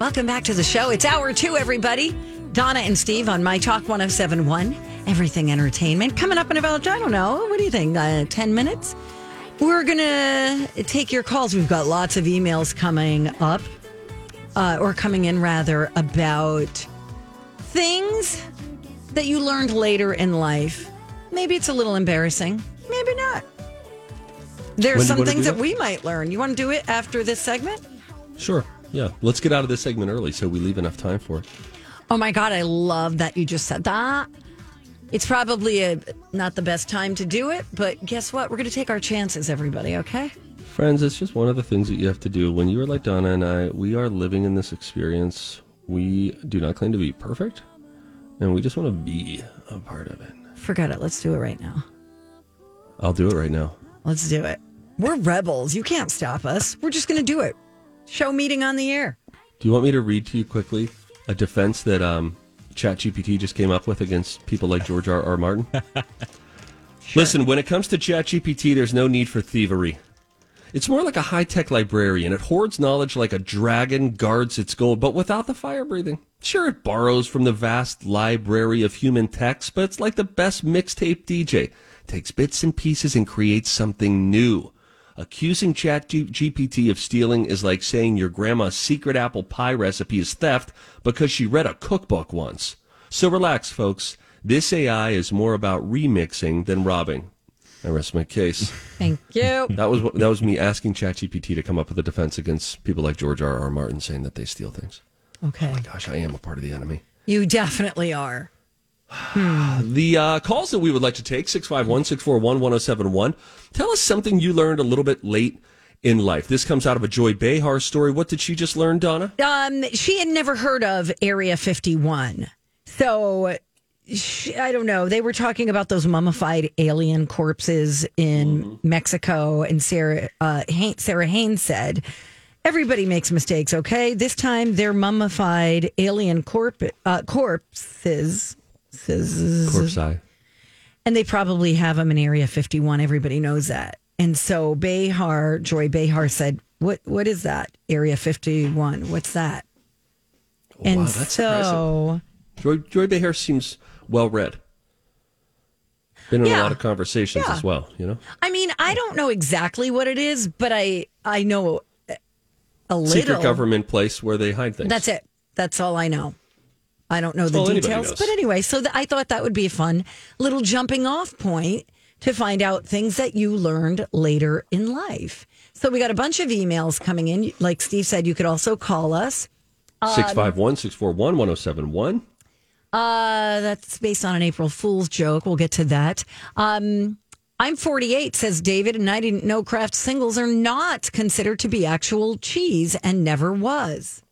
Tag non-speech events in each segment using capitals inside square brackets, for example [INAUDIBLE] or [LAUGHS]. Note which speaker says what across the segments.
Speaker 1: Welcome back to the show. It's hour two, everybody. Donna and Steve on My Talk 1071, Everything Entertainment. Coming up in about, I don't know, what do you think, uh, 10 minutes? We're going to take your calls. We've got lots of emails coming up, uh, or coming in rather, about things that you learned later in life. Maybe it's a little embarrassing, maybe not. There's some things that
Speaker 2: that?
Speaker 1: we might learn. You want to do it after this segment?
Speaker 2: Sure. Yeah. Let's get out of this segment early so we leave enough time for it.
Speaker 1: Oh my God, I love that you just said that. It's probably a, not the best time to do it, but guess what? We're going to take our chances, everybody, okay?
Speaker 2: Friends, it's just one of the things that you have to do. When you are like Donna and I, we are living in this experience. We do not claim to be perfect, and we just want to be a part of it.
Speaker 1: Forget it. Let's do it right now.
Speaker 2: I'll do it right now.
Speaker 1: Let's do it. We're rebels. You can't stop us. We're just going to do it. Show meeting on the air.
Speaker 2: Do you want me to read to you quickly a defense that um, ChatGPT just came up with against people like George R. R. Martin? [LAUGHS] Listen, when it comes to ChatGPT, there's no need for thievery. It's more like a high tech librarian. It hoards knowledge like a dragon guards its gold, but without the fire breathing. Sure, it borrows from the vast library of human text, but it's like the best mixtape DJ. Takes bits and pieces and creates something new. Accusing ChatGPT of stealing is like saying your grandma's secret apple pie recipe is theft because she read a cookbook once. So relax, folks. This AI is more about remixing than robbing. I rest my case. [LAUGHS]
Speaker 1: Thank you.
Speaker 2: That was what- that was me asking ChatGPT to come up with a defense against people like George R. R. Martin saying that they steal things.
Speaker 1: Okay.
Speaker 2: Oh my Gosh, I am a part of the enemy.
Speaker 1: You definitely are.
Speaker 2: The uh, calls that we would like to take 651 641 1071. Tell us something you learned a little bit late in life. This comes out of a Joy Behar story. What did she just learn, Donna?
Speaker 1: Um, she had never heard of Area 51. So she, I don't know. They were talking about those mummified alien corpses in Mexico, and Sarah uh, Hain- Sarah Haines said, "Everybody makes mistakes. Okay, this time they're mummified alien corp- uh, corpses."
Speaker 2: Corpse Eye.
Speaker 1: And they probably have them in Area 51. Everybody knows that. And so Behar, Joy Behar said, "What? What is that? Area 51? What's that?" Oh, and
Speaker 2: wow, that's
Speaker 1: so,
Speaker 2: Joy, Joy Behar seems well read. Been in
Speaker 1: Yeah.
Speaker 2: a lot of conversations
Speaker 1: Yeah.
Speaker 2: as well, you know?
Speaker 1: I mean, I don't know exactly what it is, but I I know a little.
Speaker 2: Secret government place where they hide things.
Speaker 1: That's it. That's all I know. I don't know the
Speaker 2: all anybody
Speaker 1: details, but anyway, so th- I thought that would be a fun little jumping off point to find out things that you learned later in life. So we got a bunch of emails coming in. Like Steve said, you could also call us.
Speaker 2: 651 641 1071.
Speaker 1: Uh, that's based on an April Fool's joke. We'll get to that. Um, I'm 48, says David, and I didn't know Kraft Singles are not considered to be actual cheese and never was.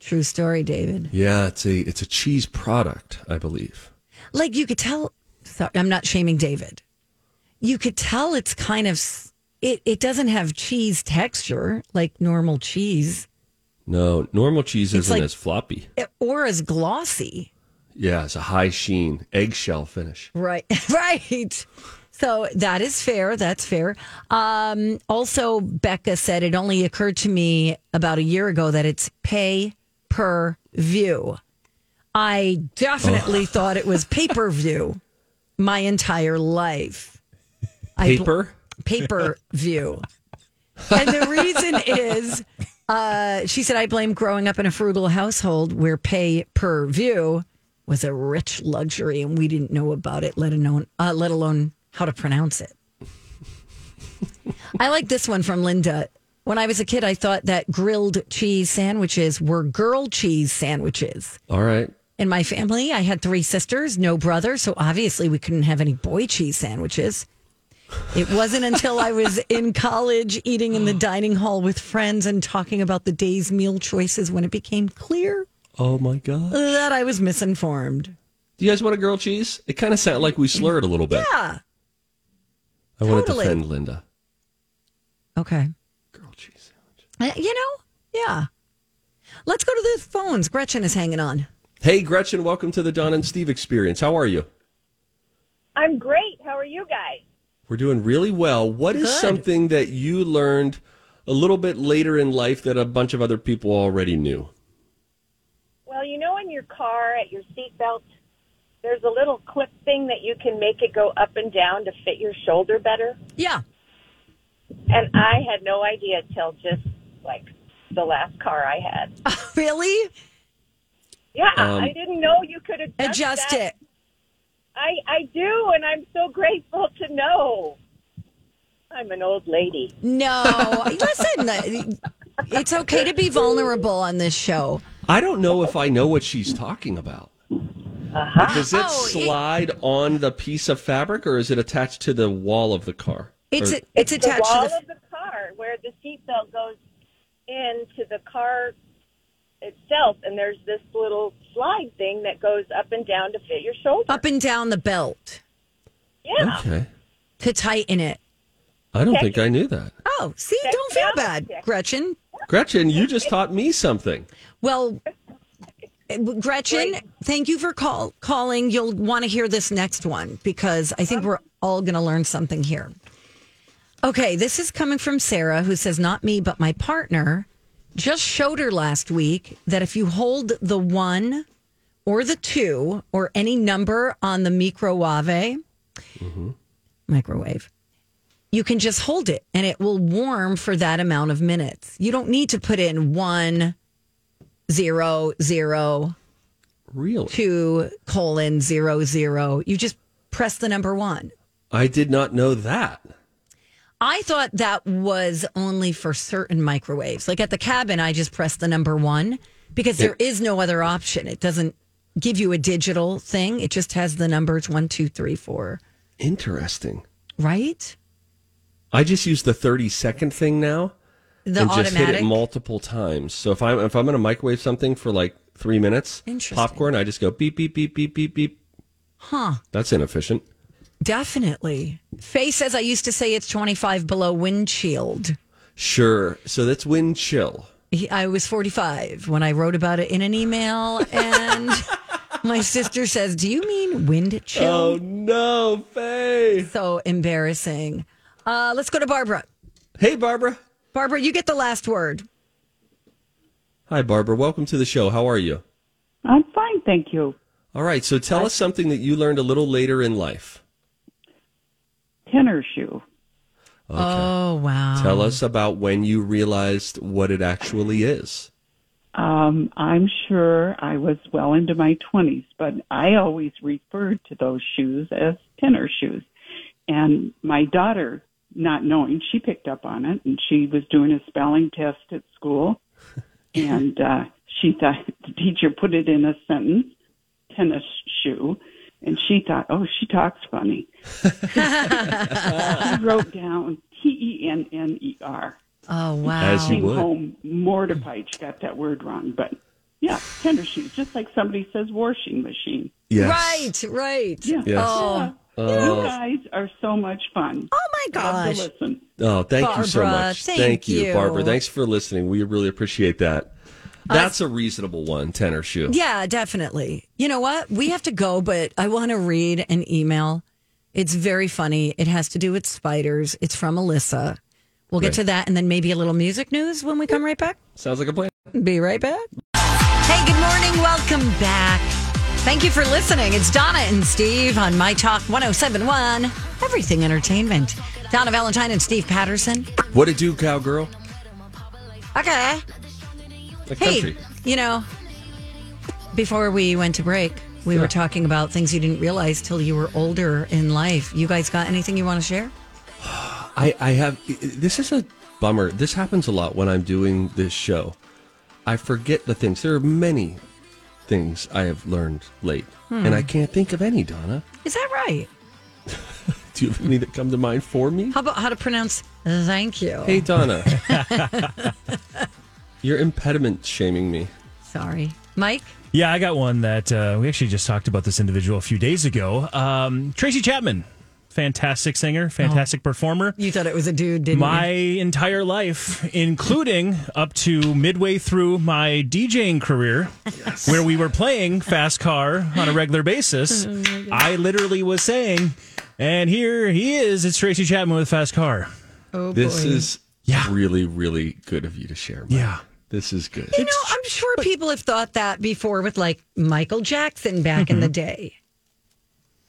Speaker 1: True story, David.
Speaker 2: Yeah, it's a it's a cheese product, I believe.
Speaker 1: Like you could tell, sorry, I'm not shaming David. You could tell it's kind of, it, it doesn't have cheese texture like normal cheese
Speaker 2: No, normal cheese
Speaker 1: It's
Speaker 2: isn't
Speaker 1: like-
Speaker 2: as floppy.
Speaker 1: or as glossy.
Speaker 2: Yeah, it's a high sheen, eggshell finish.
Speaker 1: Right, [LAUGHS] right. So that is fair. That's fair. Um, also, Becca said it only occurred to me about a year ago that it's pay per view. I definitely thought it was pay per view [LAUGHS] my entire life.
Speaker 2: Paper?
Speaker 1: pay per view. [LAUGHS] And the reason is, uh, she said, I blame growing up in a frugal household where pay per view was a rich luxury and we didn't know about it, let alone, uh, let alone how to pronounce it. [LAUGHS] I like this one from Linda. When I was a kid, I thought that grilled cheese sandwiches were girl cheese sandwiches.
Speaker 2: All right.
Speaker 1: In my family, I had three sisters, no brother, so obviously we couldn't have any boy cheese sandwiches. It wasn't until I was [LAUGHS] in college eating in the dining hall with friends and talking about the day's meal choices when it became clear
Speaker 2: Oh my god!
Speaker 1: that I was misinformed.
Speaker 2: Do you guys want a grilled cheese? It kind of sounded like we slurred a little bit.
Speaker 1: Yeah.
Speaker 2: I want to
Speaker 1: totally.
Speaker 2: defend Linda.
Speaker 1: Okay.
Speaker 2: Grilled cheese sandwich.
Speaker 1: Uh, Uh, you know, yeah. Let's go to the phones. Gretchen is hanging on.
Speaker 2: Hey, Gretchen, welcome to the Don and Steve experience. How are you?
Speaker 3: I'm great. How are you guys?
Speaker 2: We're doing really well. What is
Speaker 1: Good.
Speaker 2: something that you learned a little bit later in life that a bunch of other people already knew?
Speaker 3: Well, you know, in your car at your seatbelt, there's a little clip thing that you can make it go up and down to fit your shoulder better.
Speaker 1: Yeah.
Speaker 3: And I had no idea till just like the last car I had. [LAUGHS]
Speaker 1: Really?
Speaker 3: Yeah,
Speaker 2: Um,
Speaker 3: I didn't know you could adjust,
Speaker 1: Adjust
Speaker 3: that.
Speaker 1: it.
Speaker 3: I I do, and I'm so grateful to know. I'm an old lady.
Speaker 1: No. [LAUGHS] Listen, it's okay to be vulnerable on this show.
Speaker 2: I don't know if I know what she's talking about. Does it
Speaker 1: Oh, it-
Speaker 2: slide on the piece of fabric or is it attached to the wall of the car?
Speaker 1: It's
Speaker 2: Or-
Speaker 1: it's
Speaker 3: the
Speaker 1: attached
Speaker 3: wall
Speaker 1: to the
Speaker 3: of the car where the seatbelt goes into the car itself, and there's this little slide thing that goes up and down to fit your shoulder.
Speaker 1: up and down the belt
Speaker 3: Yeah.
Speaker 2: okay.
Speaker 1: to tighten it.
Speaker 2: I don't think I knew that.
Speaker 1: Oh, see,
Speaker 3: Check
Speaker 1: don't feel bad,
Speaker 3: Check.
Speaker 1: Gretchen.
Speaker 2: Gretchen, you just taught me something.
Speaker 1: Well, Gretchen, thank you for call, calling. You'll want to hear this next one because I think we're all going to learn something here. Okay, this is coming from Sarah, who says, Not me, but my partner just showed her last week that if you hold the one or the two or any number on the microwave, mm-hmm. microwave, you can just hold it and it will warm for that amount of minutes. You don't need to put in one, zero, zero,
Speaker 2: Really?
Speaker 1: two, colon, zero, zero. You just press the number one.
Speaker 2: I did not know that.
Speaker 1: I thought that was only for certain microwaves. Like at the cabin, I just press the number one because there is no other option. It doesn't give you a digital thing, it just has the numbers one, two, three, four.
Speaker 2: Interesting.
Speaker 1: Right?
Speaker 2: I just use the 30 second thing now
Speaker 1: The
Speaker 2: and just hit it multiple times. So if I'm if I'm going to microwave something for like 3 minutes, popcorn, I just go beep beep beep beep beep beep.
Speaker 1: huh.
Speaker 2: That's inefficient.
Speaker 1: Definitely. Faye says I used to say it's 25 below windshield.
Speaker 2: Sure. So that's wind chill.
Speaker 1: He, I was 45 when I wrote about it in an email, and [LAUGHS] my sister says, Do you mean wind chill?
Speaker 2: Oh no, Faye.
Speaker 1: So embarrassing. Uh, let's go to Barbara.
Speaker 2: Hey Barbara.
Speaker 1: Barbara, you get the last word.
Speaker 2: Hi Barbara. Welcome to the show. How are you?
Speaker 4: I'm fine, thank you.
Speaker 2: All right. So tell us something that you learned a little later in life.
Speaker 4: Tenor shoe.
Speaker 1: Oh, wow.
Speaker 2: Tell us about when you realized what it actually is.
Speaker 4: Um, I'm sure I was well into my 20s, but I always referred to those shoes as tenor shoes. And my daughter, not knowing, she picked up on it and she was doing a spelling test at school. [LAUGHS] and uh, she thought the teacher put it in a sentence, tennis shoe. And she thought, oh, she talks funny. [LAUGHS] she wrote down T E N N E R.
Speaker 1: Oh, wow.
Speaker 2: As you would.
Speaker 4: home mortified she got that word wrong. But yeah, tender shoes, just like somebody says washing machine.
Speaker 2: Yes.
Speaker 1: Right, right.
Speaker 4: Yeah.
Speaker 2: Yes.
Speaker 1: Oh,
Speaker 4: Yeah. You oh. guys are so much fun.
Speaker 1: oh my
Speaker 4: Love
Speaker 1: gosh.
Speaker 4: to listen.
Speaker 2: Oh, thank you so
Speaker 1: Barbara,
Speaker 2: much.
Speaker 1: thank
Speaker 2: you,
Speaker 1: you.
Speaker 2: Barbara. Thanks for listening. We really appreciate that. That's a reasonable one, tenor shoe.
Speaker 1: Yeah, definitely. You know what? We have to go, but I want to read an email. It's very funny. It has to do with spiders. It's from Alyssa. We'll get
Speaker 2: Right.
Speaker 1: to that and then maybe a little music news when we come right back.
Speaker 2: Sounds like a plan.
Speaker 1: Be right back. Hey, good morning. Welcome back. Thank you for listening. It's Donna and Steve on My Talk 1071, Everything Entertainment. Donna Valentine and Steve Patterson.
Speaker 2: What it do, cowgirl?
Speaker 1: Okay.
Speaker 2: The
Speaker 1: Hey,
Speaker 2: country.
Speaker 1: you know, before we went to break, we were talking about things you didn't realize till you were older in life. You guys got anything you want to share?
Speaker 2: I, I have. This is a bummer. This happens a lot when I'm doing this show. I forget the things. There are many things I have learned late, hmm. and I can't think of any. Donna,
Speaker 1: Is that right?
Speaker 2: do [LAUGHS] Do you have any that come to mind for me?
Speaker 1: How about how to pronounce thank you?
Speaker 2: Hey, Donna. [LAUGHS] You're impediment shaming me.
Speaker 1: Sorry. Mike?
Speaker 5: Yeah, I got one that uh, we actually just talked about this individual a few days ago. Um, Tracy Chapman, fantastic singer, fantastic performer.
Speaker 1: You thought it was a dude, didn't
Speaker 5: My
Speaker 1: you?
Speaker 5: My entire life, including up to midway through my DJing career, where we were playing Fast Car on a regular basis, I literally was saying, and here he is, it's Tracy Chapman with Fast Car.
Speaker 1: Oh,
Speaker 2: This is
Speaker 5: Yeah.
Speaker 2: really, really good of you to share. Mike.
Speaker 5: Yeah.
Speaker 2: This is good.
Speaker 1: You know, I'm sure people have thought that before with like Michael Jackson back in the mm-hmm. day.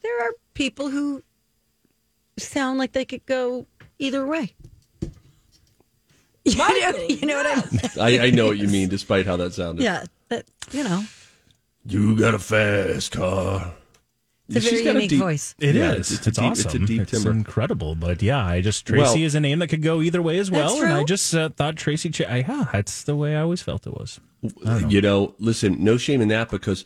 Speaker 1: There are people who sound like they could go either way. [LAUGHS] You know, you know what I mean?
Speaker 2: I, I know what you mean, despite how that sounded.
Speaker 1: Yeah, that you know,
Speaker 2: You got a fast car.
Speaker 1: It's a
Speaker 2: She's
Speaker 1: very
Speaker 2: got a
Speaker 1: unique
Speaker 2: deep-
Speaker 1: voice.
Speaker 5: It is.
Speaker 2: Yeah,
Speaker 5: it's,
Speaker 2: it's- it's a deep- it's a
Speaker 5: awesome.
Speaker 2: deep timbre.
Speaker 5: incredible. But yeah, I just Tracy
Speaker 2: Well-
Speaker 5: is a name that could go either way as well, and I just uh, thought Tracy. Ch- I, yeah, that's the way I always felt it was.
Speaker 2: You know, listen, no shame in that because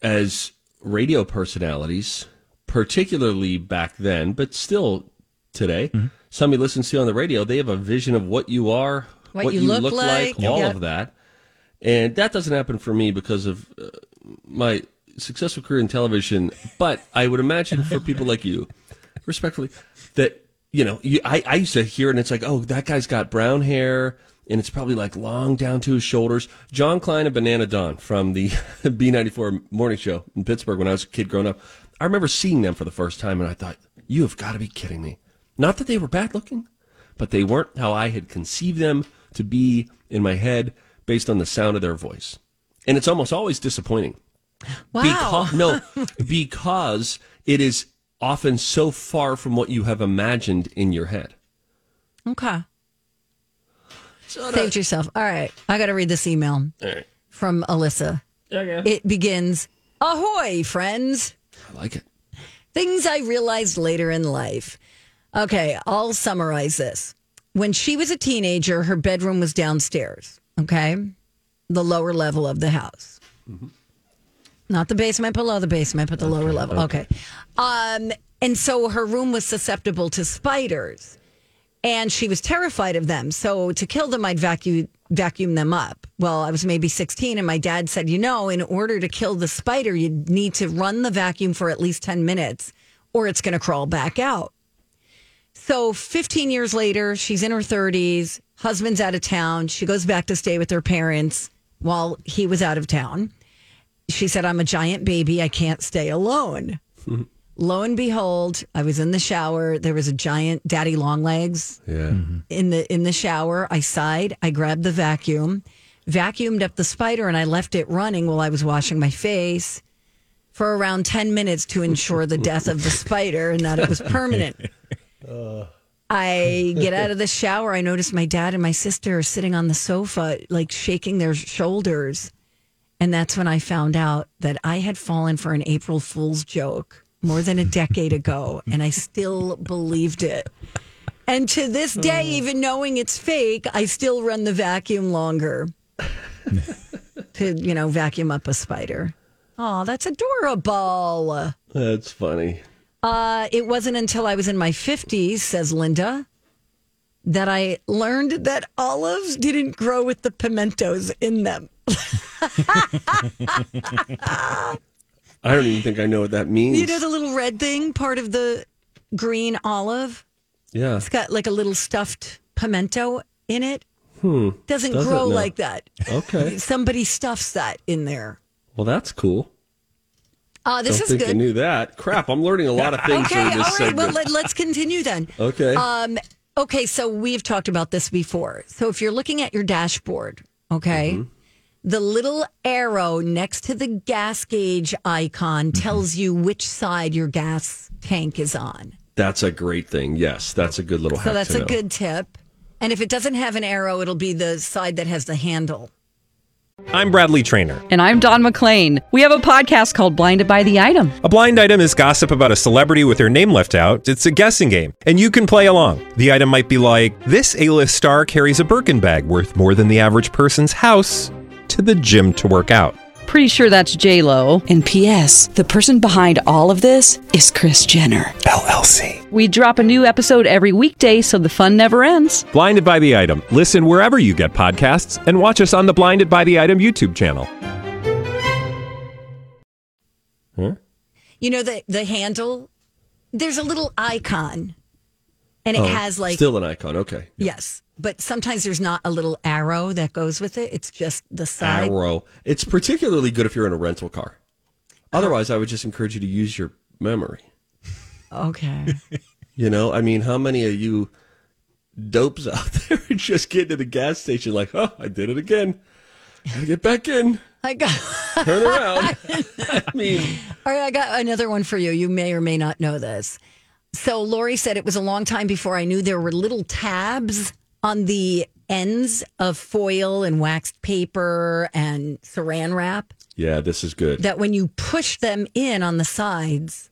Speaker 2: as radio personalities, particularly back then, but still today,
Speaker 1: Mm-hmm.
Speaker 2: somebody listens to you on the radio, they have a vision of what you are,
Speaker 1: What you look like,
Speaker 2: all
Speaker 1: yep.
Speaker 2: of that. And that doesn't happen for me because of uh, my successful career in television. But I would imagine for people like you, respectfully, that, you know, you, I, I used to hear it and it's like, oh, that guy's got brown hair and it's probably like long down to his shoulders. John Klein and Banana Don from the [LAUGHS] B94 morning show in Pittsburgh when I was a kid growing up. I remember seeing them for the first time and I thought, you have got to be kidding me. Not that they were bad looking, but they weren't how I had conceived them to be in my head based on the sound of their voice. And it's almost always disappointing.
Speaker 1: Wow.
Speaker 2: Because, no, [LAUGHS] because it is often so far from what you have imagined in your head.
Speaker 1: Okay. Saved yourself. All right. I got to read this email from Alyssa. Okay. It begins Ahoy, friends.
Speaker 2: I like it.
Speaker 1: Things I realized later in life. Okay, I'll summarize this. When she was a teenager, her bedroom was downstairs, okay? The lower level of the house. Mm-hmm. Not the basement below the basement, but the lower level. Okay. Um, and so her room was susceptible to spiders and she was terrified of them. So to kill them, I'd vacuum vacuum them up. Well, I was maybe 16, and my dad said, you know, in order to kill the spider, you need to run the vacuum for at least 10 minutes, or it's going to crawl back out. So 15 years later, she's in her 30s, husband's out of town. She goes back to stay with her parents while he was out of town. She said, I'm a giant baby. I can't stay alone. [LAUGHS] Lo and behold, I was in the shower. There was a giant daddy long legs
Speaker 2: Yeah. Mm-hmm.
Speaker 1: in the in the shower. I sighed. I grabbed the vacuum, vacuumed up the spider, and I left it running while I was washing my face for around ten minutes to ensure the death of the [LAUGHS] spider and that it was permanent. [LAUGHS] I get out of the shower. I notice my dad and my sister are sitting on the sofa, like shaking their shoulders. And that's when I found out that I had fallen for an April Fool's joke more than a decade ago. And I still [LAUGHS] believed it. And to this day, even knowing it's fake, I still run the vacuum longer [LAUGHS] to, you know, vacuum up a spider. Oh, that's adorable.
Speaker 2: That's funny.
Speaker 1: Uh, it wasn't until I was in my 50s, says Linda, that I learned that olives didn't grow with the pimentos in them. [LAUGHS]
Speaker 2: I don't even think I know what that means.
Speaker 1: You know the little red thing, part of the green olive?
Speaker 2: yeah.
Speaker 1: It's got like a little stuffed pimento in it. Hmm. Doesn't,
Speaker 2: Doesn't
Speaker 1: grow
Speaker 2: know.
Speaker 1: like that.
Speaker 2: Okay. [LAUGHS]
Speaker 1: Somebody stuffs that in there.
Speaker 2: Well, that's cool.
Speaker 1: Uh, this
Speaker 2: don't
Speaker 1: is
Speaker 2: think I knew that. Crap, I'm learning a lot of things
Speaker 1: Okay, all
Speaker 2: during this.
Speaker 1: Well, let, let's continue then. [LAUGHS]
Speaker 2: okay.
Speaker 1: Um, okay, so we've talked about this before. So if you're looking at your dashboard, okay,
Speaker 2: Mm-hmm.
Speaker 1: The little arrow next to the gas gauge icon
Speaker 2: Mm-hmm.
Speaker 1: tells you which side your gas tank is on.
Speaker 2: that's a great thing. Yes, that's a good little
Speaker 1: So
Speaker 2: hack
Speaker 1: that's
Speaker 2: to
Speaker 1: a
Speaker 2: know.
Speaker 1: good tip. And if it doesn't have an arrow, it'll be the side that has the handle.
Speaker 6: I'm Bradley Trainer.
Speaker 7: And I'm Don McClain. We have a podcast called Blinded by the Item.
Speaker 6: A blind item is gossip about a celebrity with their name left out. It's a guessing game, and you can play along. The item might be like this: A-list star carries a Birkin bag worth more than the average person's house to the gym to work out.
Speaker 7: Pretty sure that's J Lo.
Speaker 8: And P.S. The person behind all of this is Kris Jenner
Speaker 6: LLC.
Speaker 7: We drop a new episode every weekday, so the fun never ends.
Speaker 6: Blinded by the item. Listen wherever you get podcasts, and watch us on the Blinded by the Item YouTube channel.
Speaker 1: You know the the handle. There's a little icon, and it
Speaker 2: Oh,
Speaker 1: has like
Speaker 2: still an icon. Okay.
Speaker 1: yes, but sometimes there's not a little arrow that goes with it. It's just the side.
Speaker 2: Arrow. It's particularly good if you're in a rental car. Oh. Otherwise, I would just encourage you to use your memory.
Speaker 1: Okay. [LAUGHS]
Speaker 2: You know, I mean, how many of you dopes out [LAUGHS] there just get to the gas station like, oh, I did it again. Gotta get back in.
Speaker 1: I got. [LAUGHS]
Speaker 2: Turn around. I mean,
Speaker 1: All right, I got another one for you. You may or may not know this. So Lori said it was a long time before I knew there were little tabs on the ends of foil and waxed paper and saran wrap
Speaker 2: yeah, this is good.
Speaker 1: that when you push them in on the sides,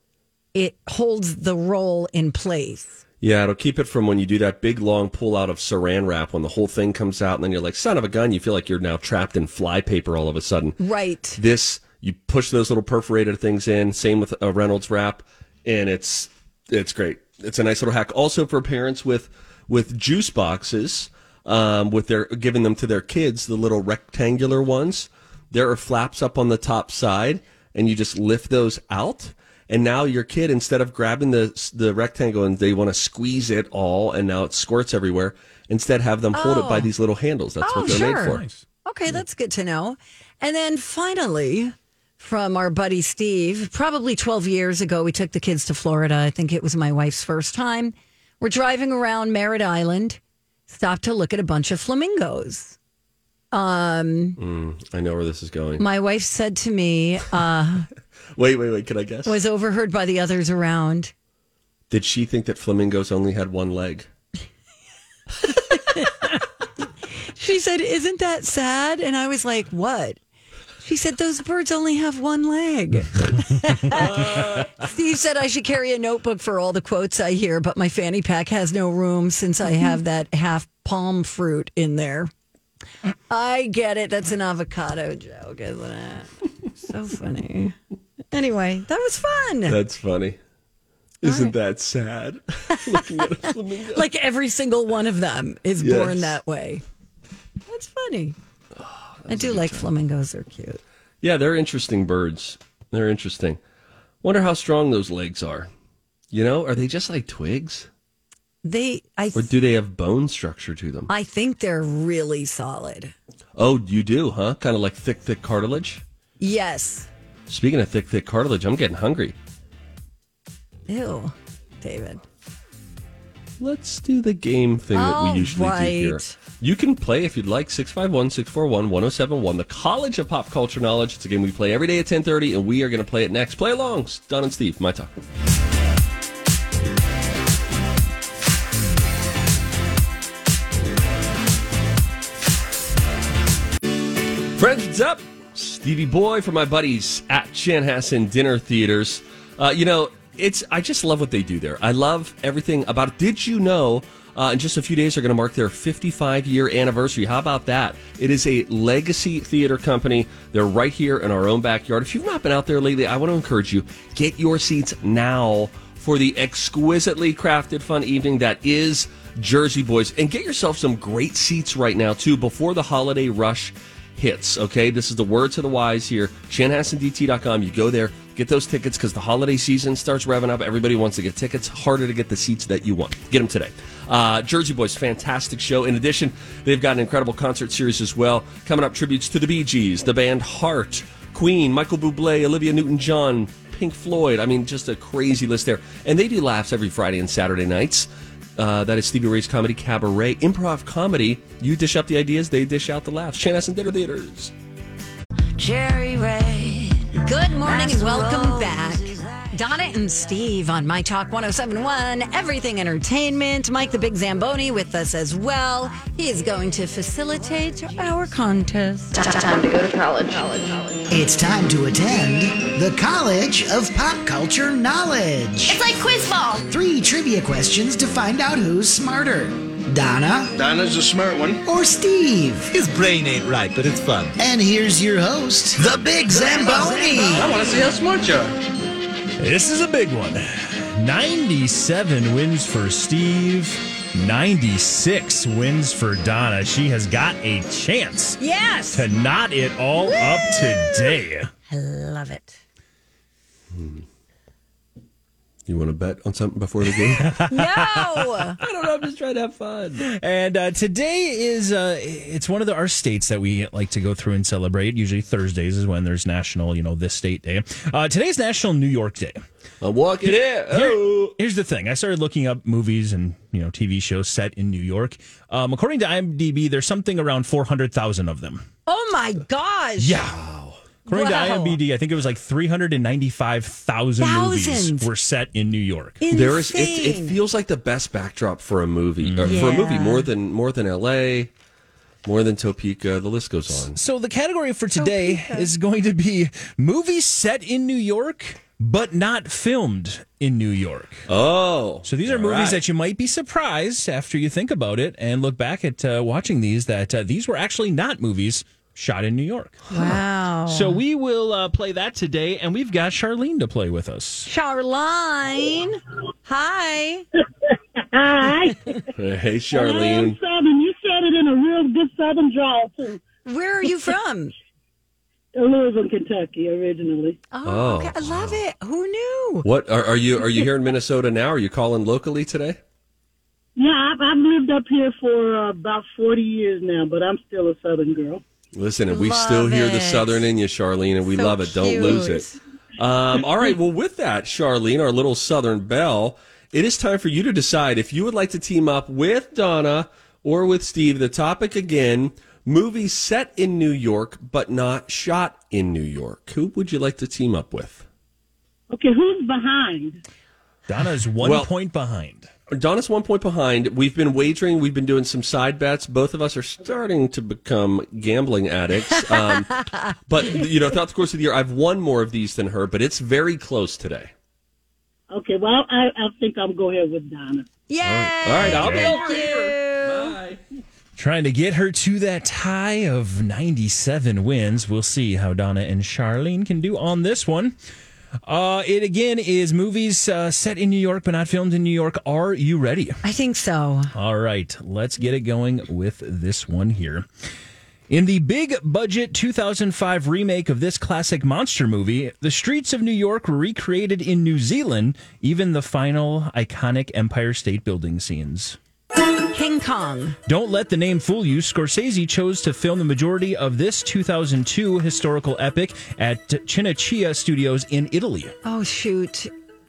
Speaker 1: it holds the roll in place.
Speaker 2: Yeah, it'll keep it from when you do that big long pull out of saran wrap when the whole thing comes out and then you're like, son of a gun, you feel like you're now trapped in fly paper all of a sudden.
Speaker 1: Right.
Speaker 2: This, you push those little perforated things in, same with a Reynolds wrap, and it's it's great. It's a nice little hack. Also for parents with with juice boxes, um, with their giving them to their kids, the little rectangular ones. There are flaps up on the top side, and you just lift those out. And now your kid, instead of grabbing the the rectangle and they want to squeeze it all, and now it squirts everywhere, instead have them hold it by
Speaker 1: Oh.
Speaker 2: these little handles. That's
Speaker 1: Oh,
Speaker 2: what they're
Speaker 1: sure.
Speaker 2: made for.
Speaker 1: Okay, that's good to know. And then finally, from our buddy Steve, probably 12 years ago, we took the kids to Florida. I think it was my wife's first time. We're driving around Merritt Island, stopped to look at a bunch of flamingos. Um,
Speaker 2: I know where this is going.
Speaker 1: my wife said to me, uh, [LAUGHS]
Speaker 2: Wait, wait, wait. Can I guess?
Speaker 1: was overheard by the others around.
Speaker 2: Did she think that flamingos only had one leg? [LAUGHS]
Speaker 1: She said, Isn't that sad? And I was like, What? She said, Those birds only have one leg. [LAUGHS] Steve said I should carry a notebook for all the quotes I hear, but my fanny pack has no room since I mm-hmm. have that half palm fruit in there. I get it. That's an avocado joke, isn't it? So funny. Anyway, that was fun.
Speaker 2: That's funny. Isn't that sad? [LAUGHS] Looking at a flamingo.
Speaker 1: Like every single one of them is
Speaker 2: Yes.
Speaker 1: born that way. That's funny. I do like flamingos. They're cute.
Speaker 2: Yeah, they're interesting birds. They're interesting. Wonder how strong those legs are. You know, are they just like twigs?
Speaker 1: They, I,
Speaker 2: Or do they have bone structure to them?
Speaker 1: I think they're really solid.
Speaker 2: Oh, you do, huh? Kind of like thick, thick cartilage?
Speaker 1: Yes.
Speaker 2: Speaking of thick, thick cartilage, I'm getting hungry.
Speaker 1: Ew, David.
Speaker 2: Let's do the game thing that
Speaker 1: All
Speaker 2: we usually do here. You can play if you'd like 651 641 1071, the College of Pop Culture Knowledge. It's a game we play every day at 1030, and we are going to play it next. Play along. Don and Steve, my talk. Friends, what's up? Stevie Boy for my buddies at Chanhassen Dinner Theaters. Uh, you know, it's I just love what they do there. I love everything about it. Did you know? Uh, in just a few days, they're going to mark their 55 year anniversary. How about that? It is a legacy theater company. They're right here in our own backyard. If you've not been out there lately, I want to encourage you get your seats now for the exquisitely crafted fun evening that is Jersey Boys. And get yourself some great seats right now, too, before the holiday rush hits. Okay, this is the word to the wise here. ChanhassenDT.com. You go there, get those tickets because the holiday season starts revving up. Everybody wants to get tickets. Harder to get the seats that you want. Get them today. Uh, Jersey Boys, fantastic show. In addition, they've got an incredible concert series as well. Coming up, tributes to the Bee Gees, the band Heart, Queen, Michael Bublé, Olivia Newton-John, Pink Floyd. I mean, just a crazy list there. And they do laughs every Friday and Saturday nights. Uh, that is Stevie Ray's Comedy Cabaret. Improv comedy. You dish up the ideas, they dish out the laughs. Chanhassen Dinner Theaters.
Speaker 1: Jerry Ray. Good morning and welcome back. Donna and Steve on My Talk 1071, Everything Entertainment. Mike the Big Zamboni with us as well. He is going to facilitate our contest.
Speaker 9: It's time to go to college. college, college. It's time to attend the College of Pop Culture Knowledge.
Speaker 10: It's like quiz ball.
Speaker 9: Three trivia questions to find out who's smarter. Donna
Speaker 10: Donna's a smart one.
Speaker 9: or Steve?
Speaker 10: His brain ain't right, but it's fun.
Speaker 9: And here's your host, the Big Zamboni.
Speaker 10: I want to see how smart you are.
Speaker 5: This is a big one. 97 wins for Steve. 96 wins for Donna. She has got a chance
Speaker 1: Yes.
Speaker 5: to knot it all up today.
Speaker 1: I love it. Hmm.
Speaker 2: You want to bet on something before the game? [LAUGHS]
Speaker 1: No.
Speaker 2: I don't know. I'm just trying to have fun.
Speaker 5: And uh, today is uh, it's one of the, our states that we like to go through and celebrate. Usually Thursdays is when there's national, you know, this state day. Uh, today's National New York Day.
Speaker 2: I'm walking in.
Speaker 5: Here- here's the thing. I started looking up movies and you know TV shows set in New York. Um, according to IMDb, there's something around 400,000 of them.
Speaker 1: Oh my gosh.
Speaker 5: Yeah. According
Speaker 1: Wow.
Speaker 5: to IMDb, I think it was like 395,000 movies were set in New York.
Speaker 2: There is. It, it feels like the best backdrop for a movie. or For a movie, more than more than L.A., more than Topeka. The list goes on.
Speaker 5: So the category for today is going to be movies set in New York but not filmed in New York.
Speaker 2: Oh,
Speaker 5: So these are movies
Speaker 2: right.
Speaker 5: that you might be surprised after you think about it and look back at uh, watching these that uh, these were actually not movies shot in New York.
Speaker 1: Wow.
Speaker 5: So we will uh, play that today, and we've got Charlene to play with us.
Speaker 1: Charline. Hi. [LAUGHS]
Speaker 11: Hi.
Speaker 2: Hey, Charlene.
Speaker 11: Southern. You said it in a real good Southern drawl too.
Speaker 1: Where are you from? [LAUGHS]
Speaker 11: Louisville, Kentucky, originally.
Speaker 1: Oh,
Speaker 2: Oh.
Speaker 1: okay. I love it. Who knew?
Speaker 2: What are, are you? Are you here in Minnesota now? Are you calling locally today?
Speaker 11: Yeah, I've, I've lived up here for uh, about forty years now, but I'm still a Southern girl.
Speaker 2: Listen, and we
Speaker 1: Love
Speaker 2: still hear the. Southern in you, Charlene, and we
Speaker 1: So
Speaker 2: love it. Don't lose it. Um, all right. Well, with that, Charlene, our little Southern belle, it is time for you to decide if you would like to team up with Donna or with Steve. The topic again: movies set in New York but not shot in New York. Who would you like to team up with?
Speaker 11: Okay, who's behind?
Speaker 5: Donna's one
Speaker 2: Well-
Speaker 5: point behind.
Speaker 2: Donna's one point behind. We've been wagering. We've been doing some side bets. Both of us are starting to become gambling addicts. [LAUGHS] Um, but you know, throughout the course of the year, I've won more of these than her. But it's very close today.
Speaker 11: Okay, well, I, I think I'll go ahead with Donna.
Speaker 1: Yeah.
Speaker 2: All right, I'll be
Speaker 1: Thank
Speaker 2: over
Speaker 1: you.
Speaker 2: here.
Speaker 5: Trying to get her to that tie of 97 wins. We'll see how Donna and Charlene can do on this one. Uh, it again is movies uh, set in New York but not filmed in New York. Are you ready?
Speaker 1: I think so.
Speaker 5: All right, let's get it going with this one here. In the big budget 2005 remake of this classic monster movie, the streets of New York were recreated in New Zealand, even the final iconic Empire State Building scenes.
Speaker 1: Kong.
Speaker 5: Don't let the name fool you. Scorsese chose to film the majority of this 2002 historical epic at Cinecittà Studios in Italy.
Speaker 1: Oh shoot.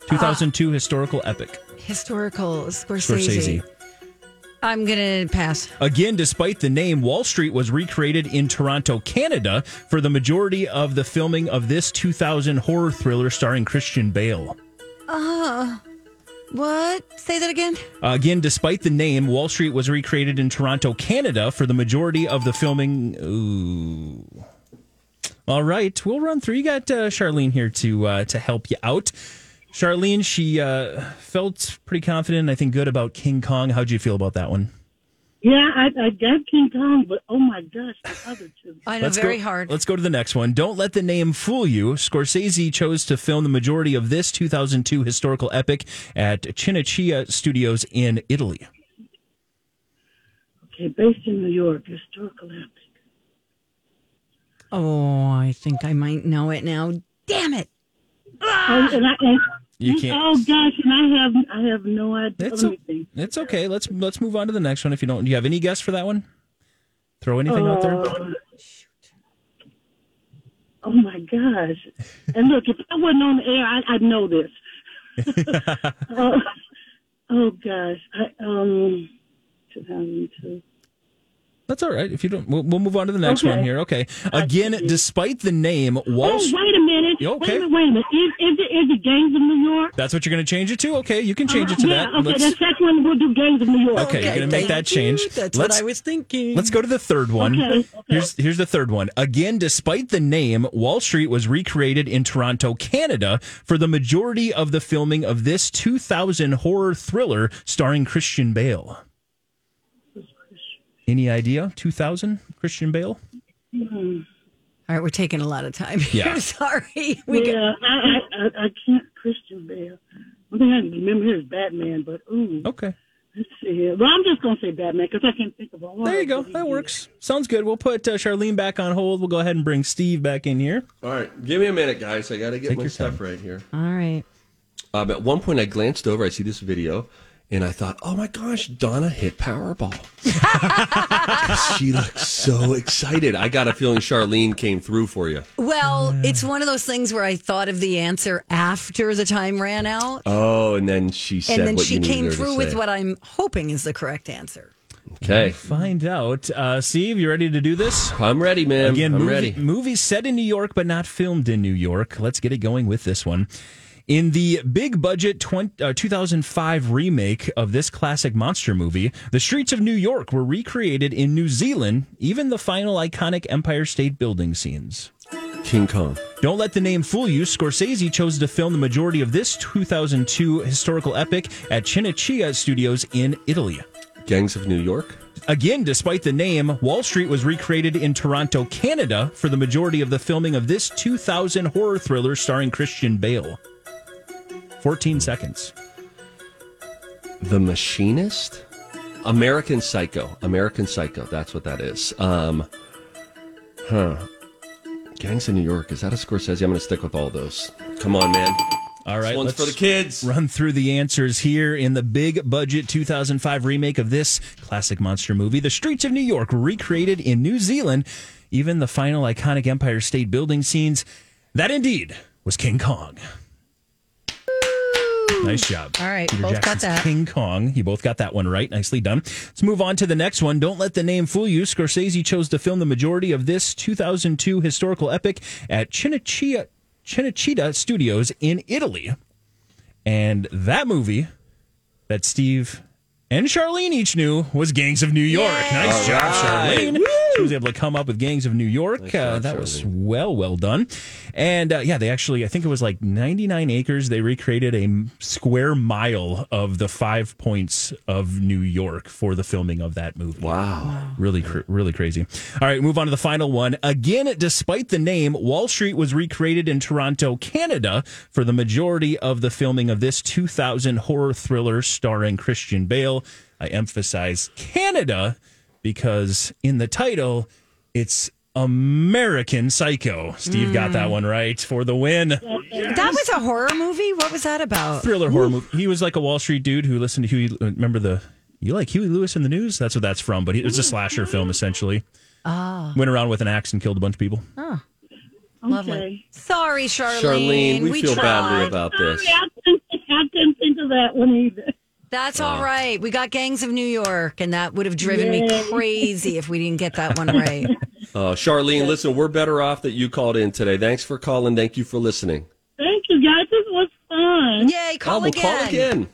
Speaker 5: 2002 historical epic.
Speaker 1: Historical Scorsese.
Speaker 5: Scorsese.
Speaker 1: I'm gonna pass.
Speaker 5: Again, despite the name, Wall Street was recreated in Toronto, Canada for the majority of the filming of this 2000 horror thriller starring Christian Bale.
Speaker 1: Uh, what? Say that again.
Speaker 5: Again, despite the name, Wall Street was recreated in Toronto, Canada for the majority of the filming. Ooh. All right, we'll run through. You got uh, Charlene here to uh, to help you out. Charlene, she uh, felt pretty confident, I think, good about King Kong. How'd you feel about that one?
Speaker 11: Yeah, I, I got King Kong, but oh my gosh, the other two.
Speaker 1: I know,
Speaker 5: Let's
Speaker 1: very
Speaker 5: go,
Speaker 1: hard.
Speaker 5: Let's go to the next one. Don't let the name fool you. Scorsese chose to film the majority of this 2002 historical epic at Cinecittà Studios in Italy.
Speaker 11: Okay, based in New York, historical epic.
Speaker 1: Oh, I think I might know it now. Damn it!
Speaker 11: Oh, and I, and,
Speaker 5: You can't-
Speaker 11: Oh gosh, and I have I have no idea.
Speaker 5: It's,
Speaker 11: Let
Speaker 5: o-
Speaker 11: me think.
Speaker 5: it's okay. Let's let's move on to the next one. If you don't, do you have any guess for that one? Throw anything out there.
Speaker 11: Uh, Oh my gosh! And look, if I wasn't on the air, I, I'd know this. [LAUGHS] [LAUGHS] oh, oh gosh, I, um, 2002.
Speaker 5: That's all right. If you don't, we'll, we'll move on to the next
Speaker 11: Okay.
Speaker 5: one here. Okay. Again, despite the name Wall
Speaker 11: Oh,
Speaker 5: Street.
Speaker 11: wait a minute.
Speaker 5: You
Speaker 11: Wait
Speaker 5: okay?
Speaker 11: a minute. Wait a minute. Is, is, it, is it Gangs of New York?
Speaker 5: That's what you're going to change it to. Okay, you can change it to
Speaker 11: Uh, yeah,
Speaker 5: that.
Speaker 11: Okay,
Speaker 5: Let's-
Speaker 11: the second one we'll do Gangs of New York.
Speaker 5: Okay, you're gonna make that change.
Speaker 1: That's
Speaker 5: Let's-
Speaker 1: what I was thinking.
Speaker 5: Let's go to the third one.
Speaker 11: Okay, okay.
Speaker 5: Here's here's the third one. Again, despite the name, Wall Street was recreated in Toronto, Canada, for the majority of the filming of this 2000 horror thriller starring Christian Bale. Any idea? 2000 Christian Bale?
Speaker 11: Hmm.
Speaker 1: All right, we're taking a lot of time here.
Speaker 5: Yeah. [LAUGHS]
Speaker 1: Sorry. We
Speaker 11: yeah,
Speaker 1: got-
Speaker 11: I, I, I, I can't Christian Bale. I think I remember his Batman, but ooh.
Speaker 5: Okay.
Speaker 11: Let's see. Well, I'm just gonna say Batman because I can't think of a whole.
Speaker 5: There you go. That works. Sounds good. We'll put uh, Charlene back on hold. We'll go ahead and bring Steve back in here.
Speaker 2: All right, give me a minute, guys. I got to get
Speaker 5: Take
Speaker 2: my stuff
Speaker 5: time.
Speaker 2: right here.
Speaker 1: All right.
Speaker 2: Um, at one point, I glanced over. I see this video, and I thought, "Oh my gosh, Donna hit Powerball." [LAUGHS] she looks so excited. I got a feeling Charlene came through for you.
Speaker 1: Well, it's one of those things where I thought of the answer after the time ran out.
Speaker 2: Oh, and then she said
Speaker 1: and then
Speaker 2: what
Speaker 1: she
Speaker 2: you
Speaker 1: came through with what I'm hoping is the correct answer.
Speaker 2: Okay,
Speaker 5: Find out. Uh, Steve, you ready to do this?
Speaker 2: I'm ready, man.
Speaker 5: Again,
Speaker 2: I'm
Speaker 5: movie,
Speaker 2: ready.
Speaker 5: Movies set in New York, but not filmed in New York. Let's get it going with this one. In the big budget 20, uh, 2005 remake of this classic monster movie, the streets of New York were recreated in New Zealand, even the final iconic Empire State Building scenes.
Speaker 2: King Kong.
Speaker 5: Don't let the name fool you. Scorsese chose to film the majority of this 2002 historical epic at Cinecittà Studios in Italy.
Speaker 2: Gangs of New York.
Speaker 5: Again, despite the name, Wall Street was recreated in Toronto, Canada for the majority of the filming of this 2000 horror thriller starring Christian Bale. 14 seconds.
Speaker 2: The Machinist? American Psycho. American Psycho. That's what that is. Um, huh. Gangs in New York. Is that a Scorsese? I'm going to stick with all those. Come on, man.
Speaker 5: All right,
Speaker 2: This one's
Speaker 5: let's
Speaker 2: for the kids.
Speaker 5: Run through the answers here in the big budget 2005 remake of this classic monster movie. The streets of New York recreated in New Zealand, even the final iconic Empire State Building scenes. That indeed was King Kong. Nice job.
Speaker 1: All right,
Speaker 5: Peter
Speaker 1: both got that.
Speaker 5: King Kong. You both got that one right. Nicely done. Let's move on to the next one. Don't let the name fool you. Scorsese chose to film the majority of this 2002 historical epic at Cinecittà, Cinecittà Studios in Italy. And that movie that Steve and Charlene each knew was Gangs of New York. Nice
Speaker 2: All
Speaker 5: job,
Speaker 2: right.
Speaker 5: Charlene. She was able to come up with Gangs of New York. uh,
Speaker 2: job,
Speaker 5: that was well, well done. And uh, yeah, they actually, I think it was like 99 acres. They recreated a square mile of the five points of New York for the filming of that movie.
Speaker 2: Wow.
Speaker 5: Really, cr- really crazy. All right, move on to the final one. Again, despite the name, Wall Street was recreated in Toronto, Canada for the majority of the filming of this 2000 horror thriller starring Christian Bale. I emphasize Canada because in the title, it's American Psycho. Steve got that hmm. one right for the win.
Speaker 1: That was a horror movie? What was that about?
Speaker 5: Thriller horror movie. He was like a Wall Street dude who listened to Huey. Uh, remember the you like Huey Lewis and the News? That's what that's from. But it was a slasher film essentially.
Speaker 1: Oh,
Speaker 5: Went around with an axe and killed a bunch of people.
Speaker 1: lovely.
Speaker 11: Okay.
Speaker 1: Sorry, Charlene.
Speaker 2: Charlene, we, feel
Speaker 1: tried.
Speaker 2: badly about this.
Speaker 11: Sorry, I couldn't, I couldn't think of that one either.
Speaker 1: That's all right. We got Gangs of New York, and that would have driven me crazy if we didn't get that one right. [LAUGHS]
Speaker 2: Uh, Charlene, listen, we're better off that you called in today. Thanks for calling. Thank you for listening.
Speaker 11: Thank you, guys. This was fun.
Speaker 1: Yay, call
Speaker 2: oh, we'll
Speaker 1: again.
Speaker 2: call again.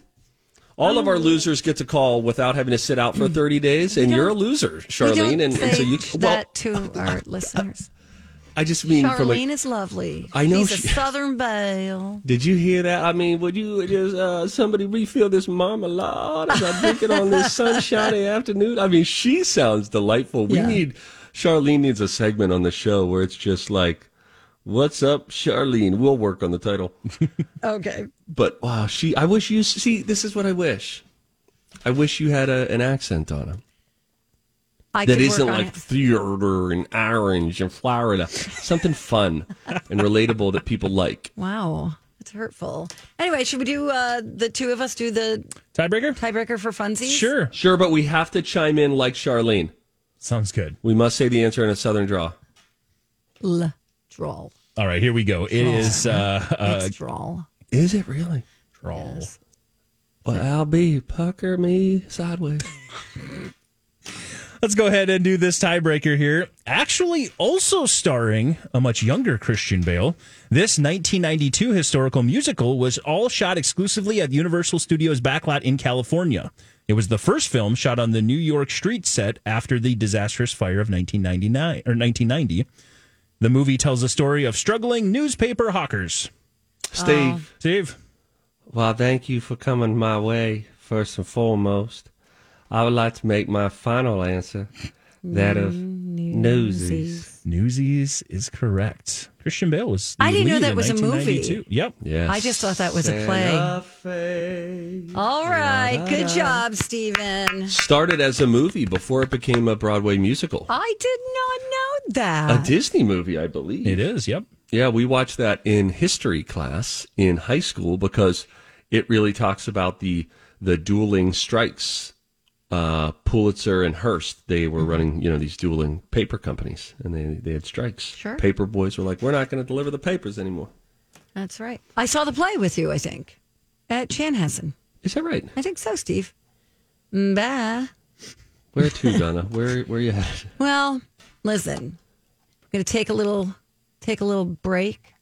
Speaker 2: All of our losers get to call without having to sit out for 30 days, and you're a loser, Charlene. And, and so you, well,
Speaker 1: that to our listeners.
Speaker 2: I just mean from
Speaker 1: Charlene
Speaker 2: a,
Speaker 1: is lovely.
Speaker 2: I know
Speaker 1: She's
Speaker 2: she-
Speaker 1: a Southern Belle.
Speaker 2: Did you hear that? I mean, would you just uh, somebody refill this marmalade as I drink it on this [LAUGHS] sunshiny afternoon? I mean, she sounds delightful. We
Speaker 1: Yeah.
Speaker 2: need Charlene needs a segment on the show where it's just like, "What's up, Charlene?" We'll work on the title. [LAUGHS]
Speaker 1: Okay.
Speaker 2: But wow, she. I wish you see. This is what I wish. I wish you had a, an accent on it
Speaker 1: I
Speaker 2: that
Speaker 1: could work
Speaker 2: isn't like
Speaker 1: it.
Speaker 2: theater and orange and Florida. Something fun and relatable that people like.
Speaker 1: Wow. That's hurtful. Anyway, should we do uh, the two of us do the
Speaker 5: Tiebreaker?
Speaker 1: tiebreaker for funsies?
Speaker 5: Sure.
Speaker 2: Sure, but we have to chime in like Charlene.
Speaker 5: Sounds good.
Speaker 2: We must say the answer in a southern draw.
Speaker 1: L drawl.
Speaker 5: All right, here we go. It is uh, uh
Speaker 1: It's drawl.
Speaker 2: Is it really?
Speaker 5: drawl.
Speaker 2: Well, I'll be pucker me sideways.
Speaker 5: Let's go ahead and do this tiebreaker here. Actually, also starring a much younger Christian Bale. This 1992 historical musical was all shot exclusively at Universal Studios Backlot in California. It was the first film shot on the New York street set after the disastrous fire of 1999 or 1990. The movie tells the story of struggling newspaper hawkers.
Speaker 2: Steve, um,
Speaker 5: Steve,
Speaker 2: well, thank you for coming my way, first and foremost. I would like to make my final answer that of Newsies.
Speaker 5: Newsies is correct. Christian Bale was. the
Speaker 1: I didn't know that was a movie.
Speaker 5: Yep.
Speaker 2: Yes.
Speaker 1: I just thought that was a play.
Speaker 2: Fe.
Speaker 1: All right. Good job, Stephen.
Speaker 2: Started as a movie before it became a Broadway musical.
Speaker 1: I did not know that.
Speaker 2: A Disney movie, I believe.
Speaker 5: It is. Yep.
Speaker 2: Yeah, we watched that in history class in high school because it really talks about the the dueling strikes. Uh, Pulitzer and Hearst, they were running, you know, these dueling paper companies, and they they had strikes.
Speaker 1: Sure.
Speaker 2: Paper boys were like, "We're not going to deliver the papers anymore."
Speaker 1: That's right. I saw the play with you, I think, at Chanhassen.
Speaker 2: Is that right?
Speaker 1: I think so, Steve. Bah.
Speaker 2: Where to, [LAUGHS] Donna? Where where you at?
Speaker 1: Well, listen. I'm going to take a little take a little break.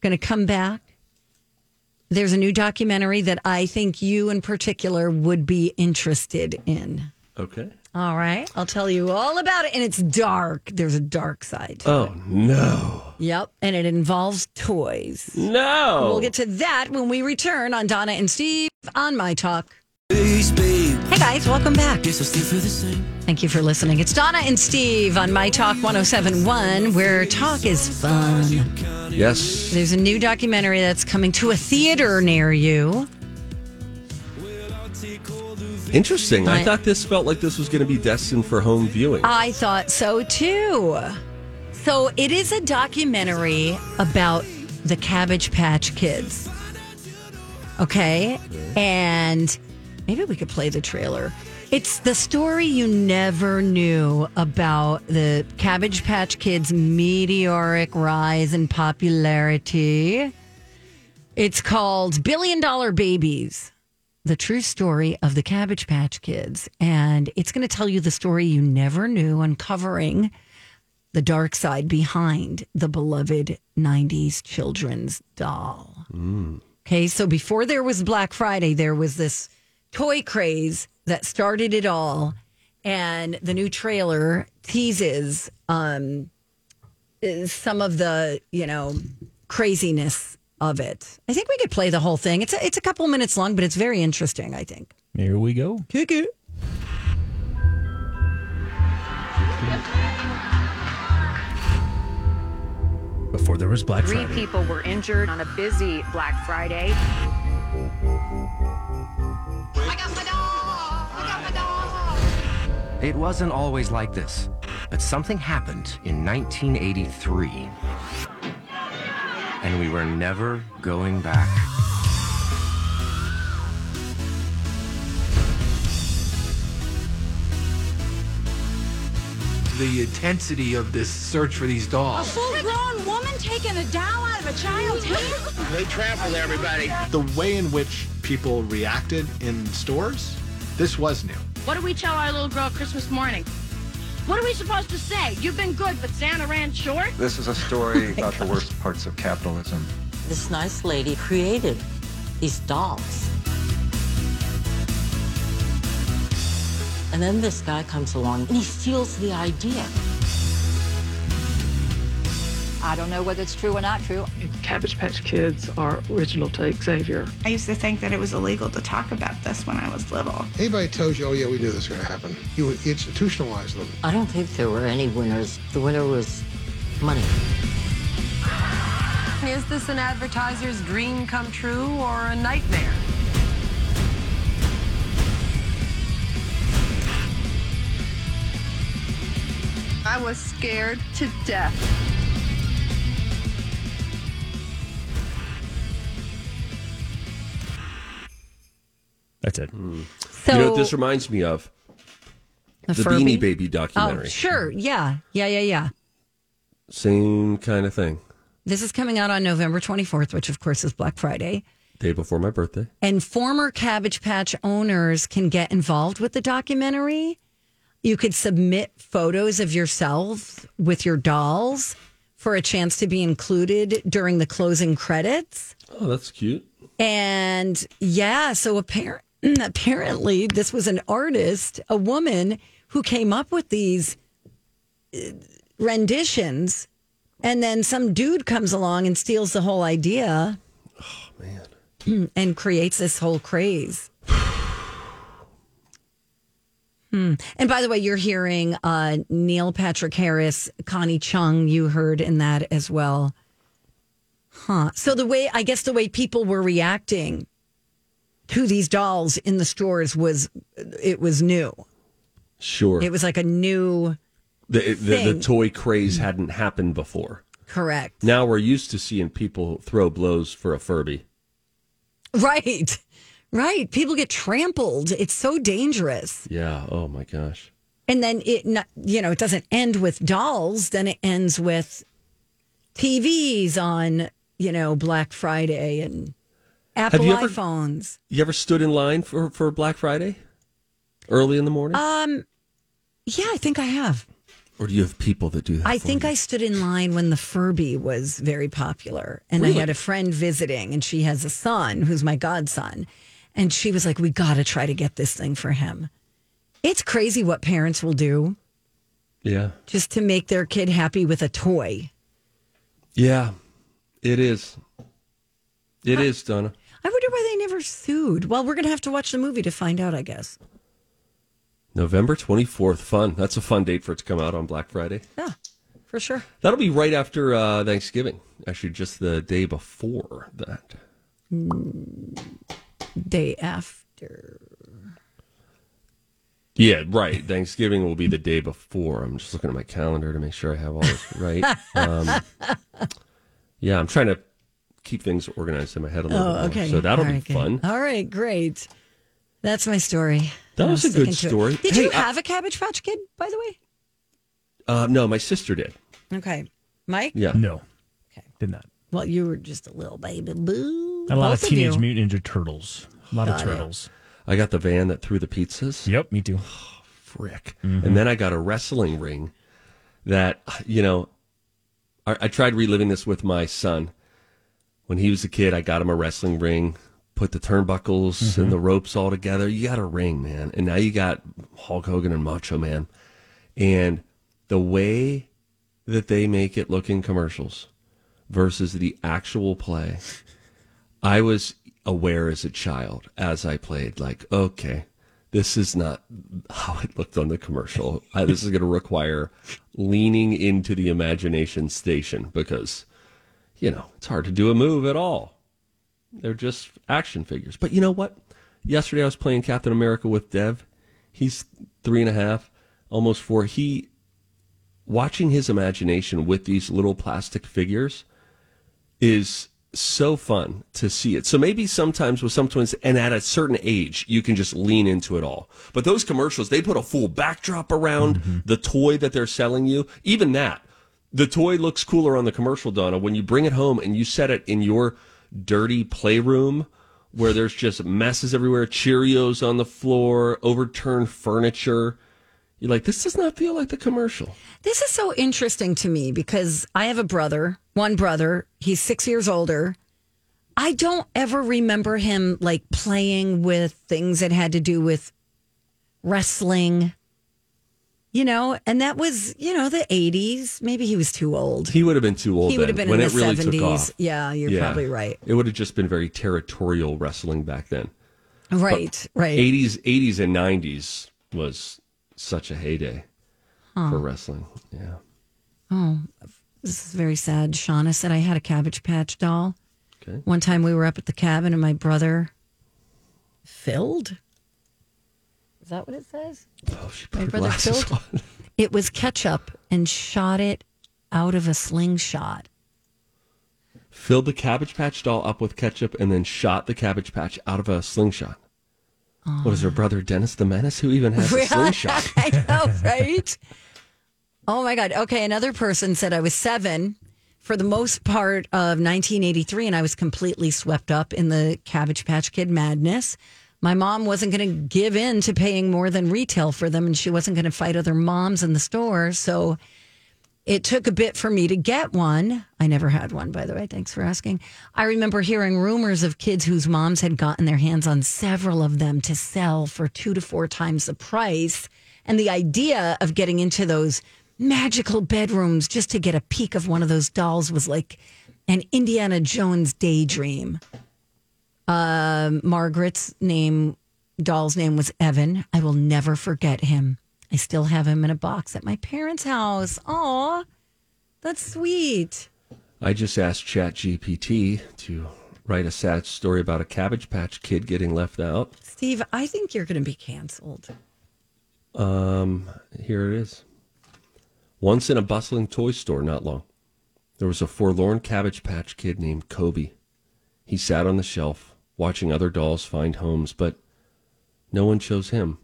Speaker 1: Going to come back. There's a new documentary that I think you in particular would be interested in.
Speaker 2: Okay.
Speaker 1: All right. I'll tell you all about it and it's dark. There's a dark side. to
Speaker 2: Oh no!
Speaker 1: Yep, and it involves toys.
Speaker 2: No.
Speaker 1: We'll get to that when we return on Donna and Steve on My Talk. Hey guys, welcome back. Thank you for listening. It's Donna and Steve on My Talk 1071, where talk is fun.
Speaker 2: Yes.
Speaker 1: There's a new documentary that's coming to a theater near you.
Speaker 2: Interesting. I
Speaker 1: I-
Speaker 2: thought this felt like this was going to be destined for home viewing.
Speaker 1: I thought so too. So it is a documentary about the Cabbage Patch Kids. Okay. And maybe we could play the trailer. It's the story you never knew about the Cabbage Patch Kids' meteoric rise in popularity. It's called Billion Dollar Babies the true story of the Cabbage Patch Kids. And it's going to tell you the story you never knew, uncovering the dark side behind the beloved 90s children's doll. Mm. Okay, so before there was Black Friday, there was this toy craze that started it all. And the new trailer teases um, some of the, you know, craziness of it. I think we could play the whole thing. It's a, it's a couple minutes long, but it's very interesting, I think.
Speaker 5: Here we go.
Speaker 1: Kick it.
Speaker 5: Before there was Black
Speaker 12: Three
Speaker 5: Friday.
Speaker 12: people were injured on a busy Black Friday.
Speaker 13: It wasn't always like this, but something happened in 1983. And we were never going back.
Speaker 14: The intensity of this search for these dolls.
Speaker 15: A full-grown woman taking a doll out of a child's hand?
Speaker 10: They trampled everybody.
Speaker 16: The way in which people reacted in stores, this was new.
Speaker 17: What do we tell our little girl Christmas morning? What are we supposed to say? You've been good, but Santa ran short?
Speaker 18: This is a story [LAUGHS] about the worst parts of capitalism.
Speaker 19: This nice lady created these dolls. And then this guy comes along and he steals the idea.
Speaker 20: I don't know whether it's true or not true.
Speaker 21: Cabbage Patch Kids are original to Xavier.
Speaker 22: I used to think that it was illegal to talk about this when I was little.
Speaker 23: Anybody tells you, oh yeah, we knew this was going to happen, you would institutionalize them.
Speaker 19: I don't think there were any winners. The winner was money.
Speaker 24: Is this an advertiser's dream come true or a nightmare?
Speaker 25: I was scared to death.
Speaker 5: That's it. Hmm.
Speaker 1: So-
Speaker 2: you know what this reminds me of?
Speaker 1: The
Speaker 2: The, Beanie Baby documentary.
Speaker 1: Oh, sure. Yeah. Yeah, yeah, yeah.
Speaker 2: Same kind of thing.
Speaker 1: This is coming out on November 24th, which of course is Black Friday.
Speaker 2: Day before my birthday.
Speaker 1: And former Cabbage Patch owners can get involved with the documentary. You could submit photos of yourself with your dolls for a chance to be included during the closing credits.
Speaker 2: Oh, that's cute.
Speaker 1: And yeah, so appar- [CLEARS THROAT] apparently this was an artist, a woman who came up with these uh, renditions. And then some dude comes along and steals the whole idea. Oh, man. [CLEARS THROAT] And creates this whole craze. [SIGHS] Hmm. And by the way, you're hearing uh, Neil Patrick Harris, Connie Chung. You heard in that as well, huh? So the way I guess the way people were reacting to these dolls in the stores was it was new.
Speaker 2: Sure.
Speaker 1: It was like a new
Speaker 2: the, the, the toy craze hadn't happened before.
Speaker 1: correct.
Speaker 2: Now we're used to seeing people throw blows for a Furby.
Speaker 1: Right. Right. People get trampled. It's so dangerous.
Speaker 2: Yeah. Oh my gosh.
Speaker 1: And then it, you know, it doesn't end with dolls. Then it ends with TVs on, you know, Black Friday and Apple
Speaker 2: you ever-
Speaker 1: iPhones.
Speaker 2: You ever stood in line for, for Black Friday? Early in the morning?
Speaker 1: Um, yeah, I think I have.
Speaker 2: or do you have people that do that?
Speaker 1: I
Speaker 2: for
Speaker 1: think
Speaker 2: you?
Speaker 1: I stood in line when the Furby was very popular. And I had a friend visiting, and she has a son who's my godson. And she was like, We got to try to get this thing for him. It's crazy what parents will do
Speaker 2: Yeah.
Speaker 1: just to make their kid happy with a toy.
Speaker 2: Yeah. It is. It is, Donna.
Speaker 1: I wonder why they never sued. Well, we're going to have to watch the movie to find out, I guess.
Speaker 2: November 24th. Fun. That's a fun date for it to come out on Black Friday.
Speaker 1: Yeah, for sure.
Speaker 2: That'll be right after uh, Thanksgiving. Actually, just the day before that.
Speaker 1: Day after.
Speaker 2: Yeah, right. Thanksgiving will be the day before. I'm just looking at my calendar to make sure I have all this right. [LAUGHS] um, yeah, I'm trying to keep things organized in my head a little
Speaker 1: Oh,
Speaker 2: bit more.
Speaker 1: okay.
Speaker 2: So that'll
Speaker 1: All
Speaker 2: be
Speaker 1: right, good.
Speaker 2: fun.
Speaker 1: All right, great. That's my story.
Speaker 2: That was a good
Speaker 1: sticking it.
Speaker 2: story.
Speaker 1: Did
Speaker 2: Hey,
Speaker 1: you
Speaker 2: I-
Speaker 1: have a Cabbage Patch Kid, by the way?
Speaker 2: Uh, no, my sister did.
Speaker 1: Okay. Mike?
Speaker 2: Yeah.
Speaker 5: No. Okay. Did not.
Speaker 1: Well, you were just a little baby boo.
Speaker 5: A lot
Speaker 1: Both
Speaker 5: of Teenage
Speaker 1: you.
Speaker 5: Mutant Ninja Turtles. A lot
Speaker 1: Got
Speaker 5: of
Speaker 1: it.
Speaker 5: turtles.
Speaker 2: I got the van that threw the pizzas.
Speaker 5: Yep, me too.
Speaker 2: Frick.
Speaker 5: Mhm.
Speaker 2: And then I got a wrestling ring that, you know, I, I tried reliving this with my son. When he was a kid, I got him a wrestling ring, put the turnbuckles
Speaker 5: Mm-hmm.
Speaker 2: and the ropes all together. You got a ring, man. And now you got Hulk Hogan and Macho Man. And the way that they make it look in commercials versus the actual play, I was aware as a child as I played, like, okay, this is not how it looked on the commercial. This is going to require leaning into the imagination station because, you know, it's hard to do a move at all. They're just action figures. But you know what? Yesterday I was playing Captain America with Dev. He's three and a half, almost four. He, watching his imagination with these little plastic figures is so fun to see it. So maybe sometimes with some twins, and at a certain age, you can just lean into it all. But those commercials, they put a full backdrop around mm-hmm. the toy that they're selling you. Even that, the toy looks cooler on the commercial, Donna. When you bring it home and you set it in your dirty playroom where there's just messes everywhere, Cheerios on the floor, overturned furniture. You're like, this does not feel like the commercial.
Speaker 1: This is so interesting to me because I have a brother, one brother. He's six years older. I don't ever remember him like playing with things that had to do with wrestling, you know, and that was, you know, the 80s. Maybe he was too old.
Speaker 2: He would have been too old.
Speaker 1: He would have been
Speaker 2: when
Speaker 1: in
Speaker 2: it
Speaker 1: the
Speaker 2: really
Speaker 1: 70s.
Speaker 2: took off.
Speaker 1: Yeah, you're probably right.
Speaker 2: It would have just been very territorial wrestling back then.
Speaker 1: Right, right.
Speaker 2: 80s, 80s and 90s was such a heyday
Speaker 1: Huh.
Speaker 2: for wrestling. Yeah.
Speaker 1: Oh, this is very sad. Shauna said I had a Cabbage Patch doll.
Speaker 2: Okay.
Speaker 1: One time we were up at the cabin and my brother filled. Is that what it says?
Speaker 2: Oh, she
Speaker 1: My
Speaker 2: put her
Speaker 1: brother
Speaker 2: glasses
Speaker 1: filled.
Speaker 2: on.
Speaker 1: It was ketchup and shot it out of a slingshot.
Speaker 2: Filled the Cabbage Patch doll up with ketchup and then shot the Cabbage Patch out of a slingshot. What is her ah. brother, Dennis the Menace? Who even has a [LAUGHS] slingshot?
Speaker 1: I know, right? oh my God. Okay. Another person said I was seven for the most part of 1983, and I was completely swept up in the Cabbage Patch Kid madness. My mom wasn't going to give in to paying more than retail for them, and she wasn't going to fight other moms in the store. So it took a bit for me to get one. I never had one, by the way. Thanks for asking. I remember hearing rumors of kids whose moms had gotten their hands on several of them to sell for two to four times the price. And the idea of getting into those magical bedrooms just to get a peek of one of those dolls was like an Indiana Jones daydream. Um, Margaret's name doll's name was Evan. I will never forget him. I still have him in a box at my parents' house. Aw, that's sweet.
Speaker 2: I just asked ChatGPT to write a sad story about a Cabbage Patch kid getting left out.
Speaker 1: Steve, I think you're going to be canceled.
Speaker 2: Um, here it is. Once in a bustling toy store not long, there was a forlorn Cabbage Patch kid named Kobe. He sat on the shelf, watching other dolls find homes, but no one chose him.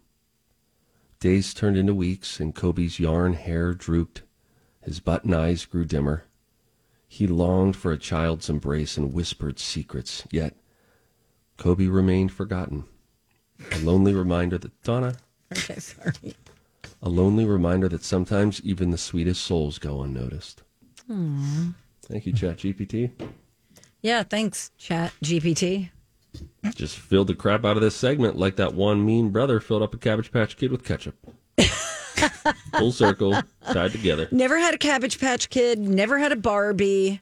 Speaker 2: Days turned into weeks, and Kobe's yarn hair drooped. His button eyes grew dimmer. He longed for a child's embrace and whispered secrets, yet Kobe remained forgotten. A lonely reminder that Donna,
Speaker 1: Okay, sorry.
Speaker 2: a lonely reminder that sometimes even the sweetest souls go unnoticed.
Speaker 1: Aw.
Speaker 2: Thank you, Chat GPT.
Speaker 1: Yeah, thanks, Chat GPT.
Speaker 2: Just filled the crap out of this segment like that one mean brother filled up a Cabbage Patch Kid with ketchup. [LAUGHS] Full circle, tied together.
Speaker 1: Never had a Cabbage Patch Kid. Never had a Barbie.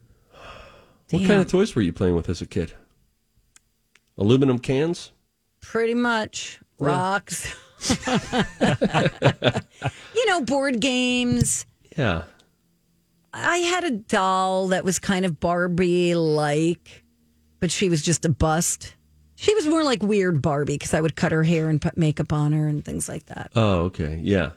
Speaker 2: What kind of toys were you playing with as a kid? Aluminum cans?
Speaker 1: Pretty much rocks. [LAUGHS] you know, board games.
Speaker 2: Yeah.
Speaker 1: I had a doll that was kind of Barbie like, but she was just a bust. She was more like weird Barbie because I would cut her hair and put makeup on her and things like that.
Speaker 2: Oh, okay. Yeah.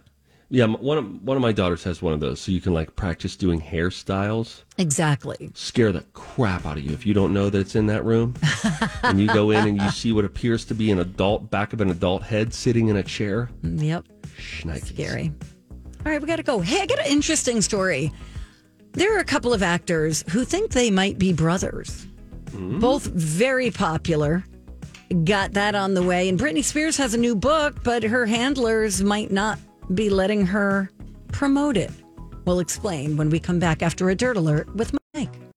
Speaker 2: Yeah, one of one of my daughters has one of those, so you can like practice doing hairstyles.
Speaker 1: Exactly.
Speaker 2: Scare the crap out of you if you don't know that it's in that room, [LAUGHS] and you go in and you see what appears to be an adult back of an adult head sitting in a chair.
Speaker 1: Mm, yep. Scary. All right, we got to go. Hey, I got an interesting story. There are a couple of actors who think they might be brothers, hmm? both very popular. Got that on the way. And Britney Spears has a new book, but her handlers might not be letting her promote it. We'll explain when we come back after a dirt alert with Mike.